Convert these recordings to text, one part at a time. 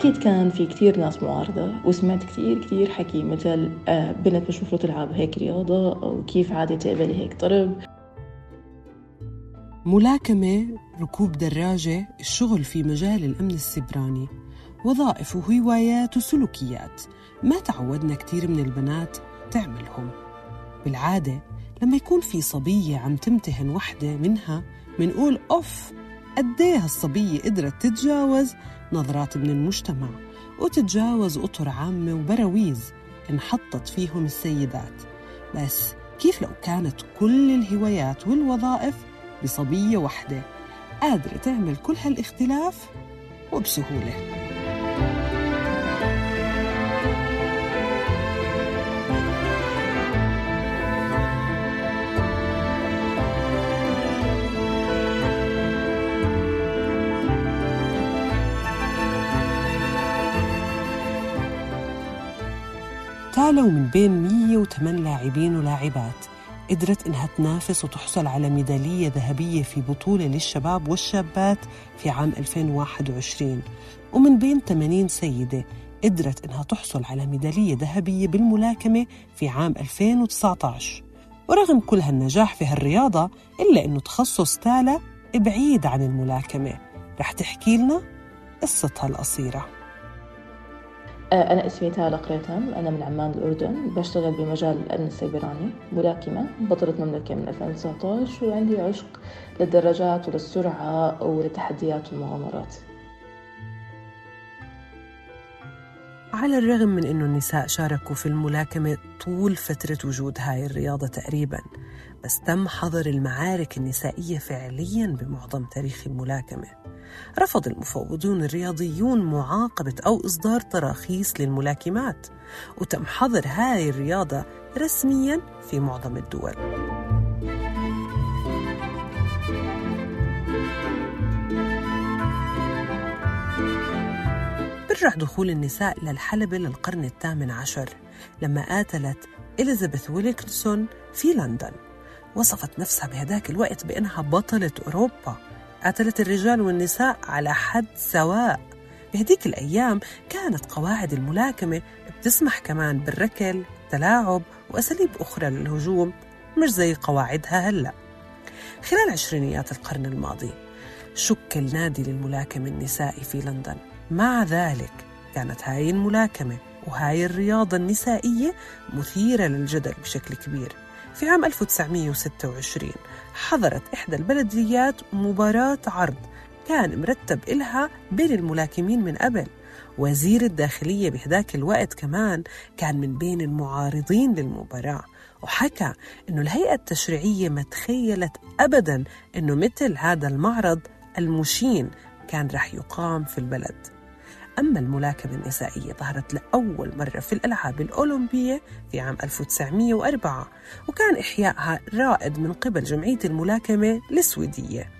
أكيد كان في كتير ناس معارضة وسمعت كتير كتير حكي مثل آه، بنت مش مفروض تلعب هيك رياضة أو كيف عادي تقبلي هيك ضرب ملاكمة ركوب دراجة الشغل في مجال الأمن السبراني وظائف وهوايات وسلوكيات ما تعودنا كتير من البنات تعملهم. بالعادة لما يكون في صبية عم تمتهن وحدة منها منقول أوف قديه الصبية قدرت تتجاوز نظرات من المجتمع وتتجاوز أطر عامة وبراويز انحطت فيهم السيدات. بس كيف لو كانت كل الهوايات والوظائف بصبية وحدة قادرة تعمل كل هالاختلاف؟ وبسهولة. تالوا من بين 108 لاعبين ولاعبات. قدرت إنها تنافس وتحصل على ميدالية ذهبية في بطولة للشباب والشابات في عام 2021 ومن بين 80 سيدة قدرت إنها تحصل على ميدالية ذهبية بالملاكمة في عام 2019 ورغم كل هالنجاح في هالرياضة إلا إنه تخصص تالا بعيد عن الملاكمة. رح تحكي لنا قصتها القصيرة. أنا اسمي تالا قريتم أنا من عمان الأردن بشتغل بمجال الأمن السيبراني ملاكمة بطلة مملكة من 2019 وعندي عشق للدراجات وللسرعة وللتحديات والمغامرات على الرغم من أنه النساء شاركوا في الملاكمة طول فترة وجود هاي الرياضة تقريباً بس تم حظر المعارك النسائية فعلياً بمعظم تاريخ الملاكمة. رفض المفوضون الرياضيون معاقبة أو إصدار تراخيص للملاكمات وتم حظر هاي الرياضة رسمياً في معظم الدول. برع دخول النساء للحلبة للقرن الثامن عشر لما قاتلت إليزابيث ويليكسون في لندن وصفت نفسها بهداك الوقت بأنها بطلة أوروبا. قاتلت الرجال والنساء على حد سواء. بهديك الأيام كانت قواعد الملاكمة بتسمح كمان بالركل تلاعب وأساليب أخرى للهجوم مش زي قواعدها هلأ. خلال عشرينيات القرن الماضي شكل نادي للملاكمة النسائي في لندن. مع ذلك كانت هاي الملاكمة وهاي الرياضة النسائية مثيرة للجدل بشكل كبير. في عام 1926 حضرت إحدى البلديات مباراة عرض كان مرتب إلها بين الملاكمين من قبل وزير الداخلية بهداك الوقت كمان كان من بين المعارضين للمباراة وحكى أنه الهيئة التشريعية ما تخيلت أبدا أنه مثل هذا المعرض المشين كان رح يقام في البلد. أما الملاكمة النسائية ظهرت لأول مرة في الألعاب الأولمبية في عام 1904 وكان إحيائها رائد من قبل جمعية الملاكمة السويدية.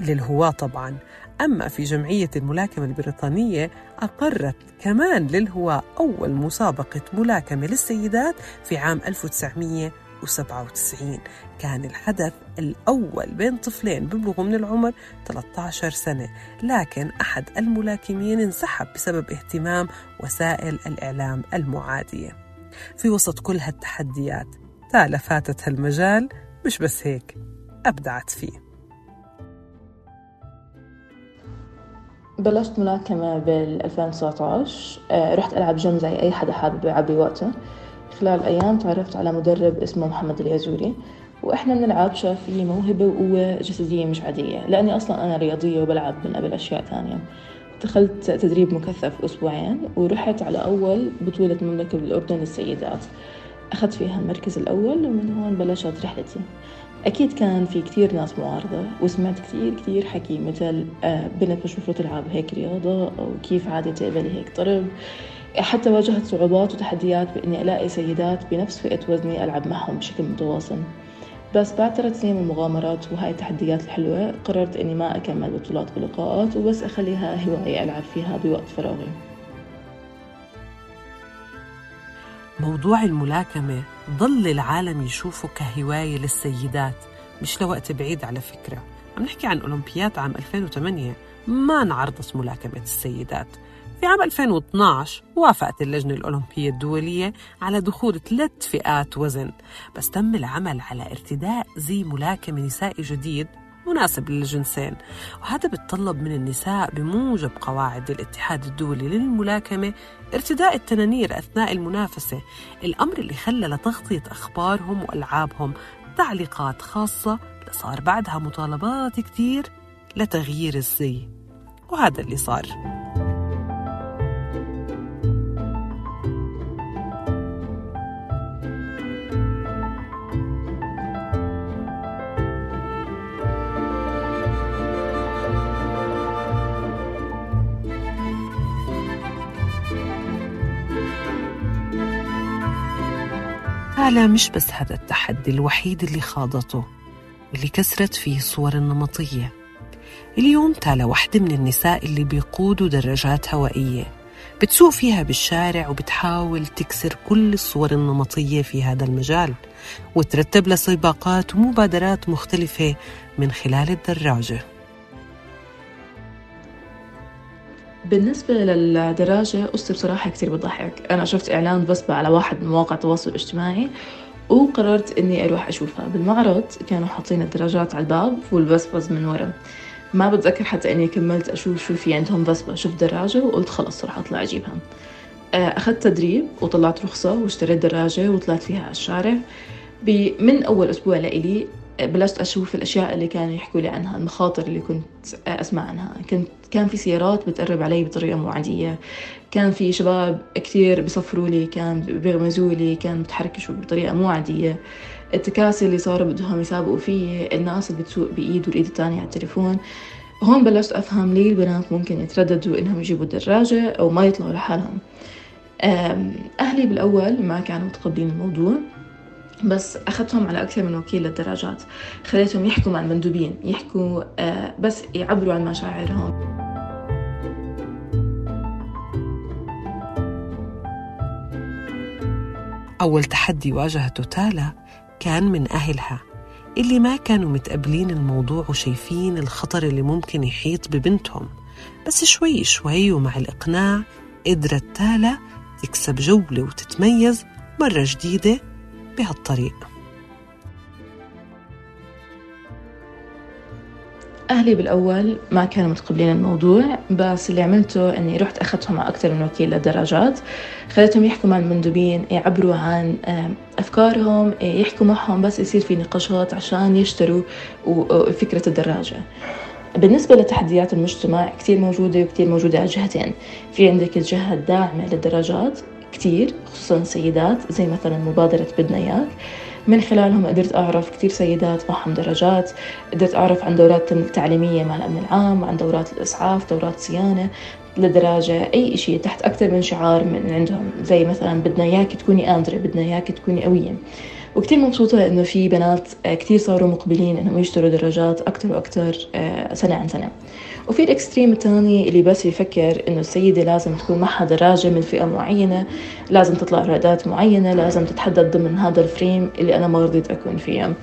للهواة طبعا أما في جمعية الملاكمة البريطانية أقرت كمان للهواة أول مسابقة ملاكمة للسيدات في عام 1900 1997 كان الحدث الأول بين طفلين ببلغوا من العمر 13 سنة لكن أحد الملاكمين انسحب بسبب اهتمام وسائل الإعلام المعادية. في وسط كل هالتحديات تالا فاتت هالمجال مش بس هيك أبدعت فيه. بلشت ملاكمة بال 2019 آه، رحت ألعب جيم زي أي حدا حابب يعبي وقته. خلال أيام تعرفت على مدرب اسمه محمد اليازوري وإحنا بنلعب شاف في موهبة وقوة جسدية مش عادية لأني أصلا أنا رياضية وبلعب من قبل أشياء ثانية دخلت تدريب مكثف أسبوعين ورحت على أول بطولة مملكة بالأردن للسيدات. أخذت فيها المركز الأول ومن هون بلشت رحلتي. أكيد كان في كتير ناس معارضة وسمعت كتير كتير حكي مثل آه، بنت مش تلعب هيك رياضة أو كيف عادي تقبلي هيك ضرب حتى واجهت صعوبات وتحديات بإني ألاقي سيدات بنفس فئة وزني ألعب معهم بشكل متواصل. بس بعد ثلاث سنين من المغامرات وهاي التحديات الحلوة قررت إني ما أكمل بطولات ولقاءات وبس أخليها هواية ألعب فيها بوقت فراغي. موضوع الملاكمة ظل العالم يشوفه كهواية للسيدات مش لوقت بعيد على فكرة. عم نحكي عن أولمبيات عام 2008 ما انعرضت ملاكمة السيدات. في عام 2012 وافقت اللجنة الأولمبية الدولية على دخول ثلاث فئات وزن بس تم العمل على ارتداء زي ملاكمة نسائي جديد مناسب للجنسين وهذا بتطلب من النساء بموجب قواعد الاتحاد الدولي للملاكمة ارتداء التنانير أثناء المنافسة الأمر اللي خلى لتغطية أخبارهم وألعابهم تعليقات خاصة لصار بعدها مطالبات كتير لتغيير الزي وهذا اللي صار. تالا مش بس هذا التحدي الوحيد اللي خاضته واللي كسرت فيه الصور النمطية. اليوم تالا واحدة من النساء اللي بيقودوا دراجات هوائية بتسوق فيها بالشارع وبتحاول تكسر كل الصور النمطية في هذا المجال وترتب لها سباقات ومبادرات مختلفة من خلال الدراجة. بالنسبة للدراجة قصتي بصراحة كتير بتضحك. أنا شفت إعلان بسبة على واحد من مواقع التواصل الاجتماعي وقررت إني أروح أشوفها. بالمعرض كانوا حاطين الدراجات على الباب والبسبس من ورا. ما بتذكر حتى إني كملت أشوف شو في عندهم بسبة شفت دراجة وقلت خلص راح أطلع أجيبها. آه، أخذت تدريب وطلعت رخصة واشتريت دراجة وطلعت فيها على الشارع. من أول أسبوع لإلي بلشت أشوف الأشياء اللي كانوا يحكوا لي عنها المخاطر اللي كنت أسمع عنها. كنت كان في سيارات بتقرب علي بطريقة مو عادية كان في شباب كتير بيصفروا لي كان بيغمزوا لي كان بتحركشوا بطريقة مو عادية التكاسي اللي صاروا بدهم يسابقوا فيه الناس اللي بتسوق بإيد والإيد الثانية على التليفون. هون بلشت أفهم ليه البنات ممكن يترددوا إنهم يجيبوا الدراجة أو ما يطلعوا لحالهم. أهلي بالأول ما كانوا متقبلين الموضوع. بس أخذتهم على أكثر من وكيل للدراجات. خليتهم يحكوا مع المندوبين يحكوا آه، بس يعبروا عن مشاعرهم. أول تحدي واجهته تالا كان من أهلها اللي ما كانوا متقبلين الموضوع وشايفين الخطر اللي ممكن يحيط ببنتهم. بس شوي شوي ومع الإقناع قدرت تالا تكسب جولة وتتميز مرة جديدة بهالطريق أهلي بالأول ما كانوا متقبلين الموضوع بس اللي عملته أني رحت أخذتهم مع أكثر من وكيل للدراجات. خليتهم يحكوا مع المندوبين يعبروا عن أفكارهم يحكوا معهم بس يصير في نقاشات عشان يشتروا فكرة الدراجة. بالنسبة لتحديات المجتمع كتير موجودة وكتير موجودة على جهتين. في عندك الجهة الداعمة للدراجات كتير خصوصا السيدات زي مثلا مبادرة بدنا إياك. من خلالهم قدرت أعرف كتير سيدات معهم درجات. قدرت أعرف عن دورات تعليمية مع الأمن العام عن دورات الإسعاف دورات صيانة. لدراجة أي شيء تحت أكثر من شعار من عندهم. زي مثلا بدنا إياك تكوني قادرة بدنا إياك تكوني قوية. وكتير مبسوطة إنه في بنات كتير صاروا مقبلين إنهم يشتروا دراجات أكتر وأكتر آه، سنة عن سنة. وفي ال extreme الثاني اللي بس يفكر إنه السيدة لازم تكون معها دراجة من فئة معينة لازم تطلع رياضات معينة لازم تتحدد ضمن هذا ال frame اللي أنا ما رضيت أكون فيه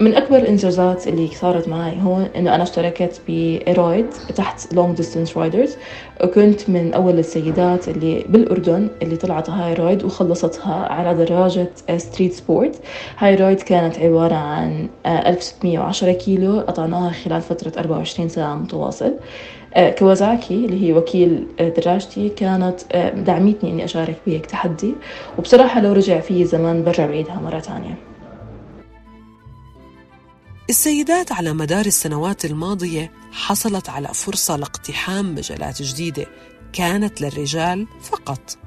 من أكبر الإنجازات اللي صارت معي هون إنه أنا اشتركت ب a ride تحت long distance riders وكنت من أول السيدات اللي بالأردن اللي طلعت هاي ride وخلصتها على دراجة street sport هاي ride كانت عبارة عن 1610 كيلو قطعناها خلال فترة 24 ساعة متواصل. كوازاكي اللي هي وكيل دراجتي كانت دعمتني إني أشارك بهيك تحدي. وبصراحة لو رجع في زمان برجع بعيدها مرة تانية. السيدات على مدار السنوات الماضية حصلت على فرصة لاقتحام مجالات جديدة كانت للرجال فقط.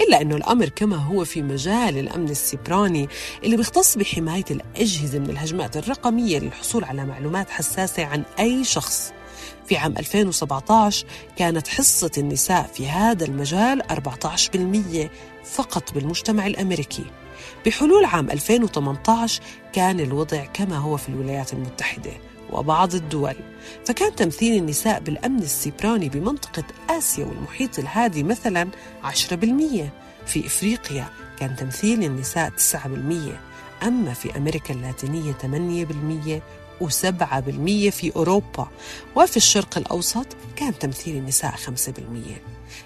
إلا أنه الأمر كما هو في مجال الأمن السيبراني اللي بيختص بحماية الأجهزة من الهجمات الرقمية للحصول على معلومات حساسة عن أي شخص. في عام 2017 كانت حصة النساء في هذا المجال 14% فقط بالمجتمع الأمريكي. بحلول عام 2018 كان الوضع كما هو في الولايات المتحدة وبعض الدول. فكان تمثيل النساء بالأمن السيبراني بمنطقة آسيا والمحيط الهادي مثلا 10% في إفريقيا كان تمثيل النساء 9% أما في أمريكا اللاتينية 8% و7% في أوروبا. وفي الشرق الأوسط كان تمثيل النساء 5%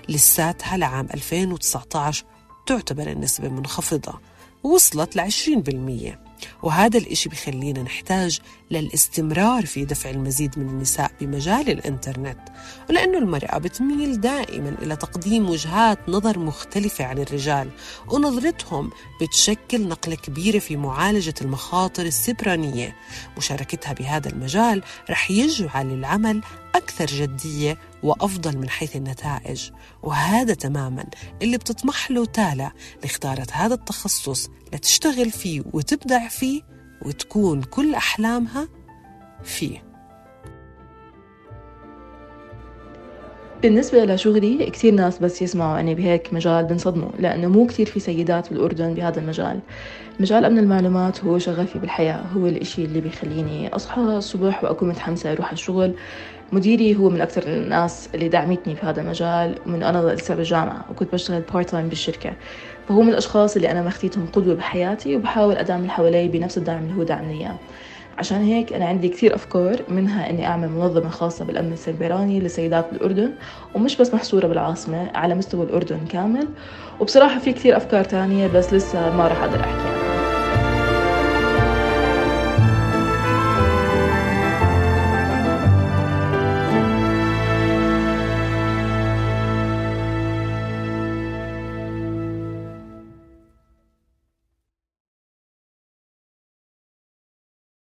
لساتها لعام 2019 تعتبر النسبة منخفضة؟ وصلت ل 20% وهذا الإشي بخلينا نحتاج للاستمرار في دفع المزيد من النساء بمجال الإنترنت ولأنه المرأة بتميل دائما إلى تقديم وجهات نظر مختلفة عن الرجال ونظرتهم بتشكل نقلة كبيرة في معالجة المخاطر السبرانية. مشاركتها بهذا المجال رح يجعل العمل أكثر جدية وأفضل من حيث النتائج. وهذا تماما اللي بتطمح له تالا اللي اختارت هذا التخصص لتشتغل فيه وتبدع فيه وتكون كل أحلامها فيه. بالنسبة لشغلي كثير ناس بس يسمعوا أني بهيك مجال بنصدموا لأنه مو كثير في سيدات بالأردن بهذا المجال. مجال أمن المعلومات هو شغفي بالحياة هو الإشي اللي بيخليني أصحى الصبح وأكون متحمسة أروح الشغل. مديري هو من أكثر الناس اللي دعمتني في هذا المجال من أنا لسه بالجامعة وكنت بشتغل part time بالشركة. فهو من الأشخاص اللي أنا ماخديتهم قدوة بحياتي وبحاول أدعم اللي حوالي بنفس الدعم اللي هو دعمني إياه. عشان هيك أنا عندي كثير أفكار منها إني أعمل منظمة خاصة بالأمن السيبراني للسيدات بالأردن ومش بس محصورة بالعاصمة على مستوى الأردن كامل. وبصراحة في كثير أفكار تانية بس لسه ما راح أقدر أحكي عنها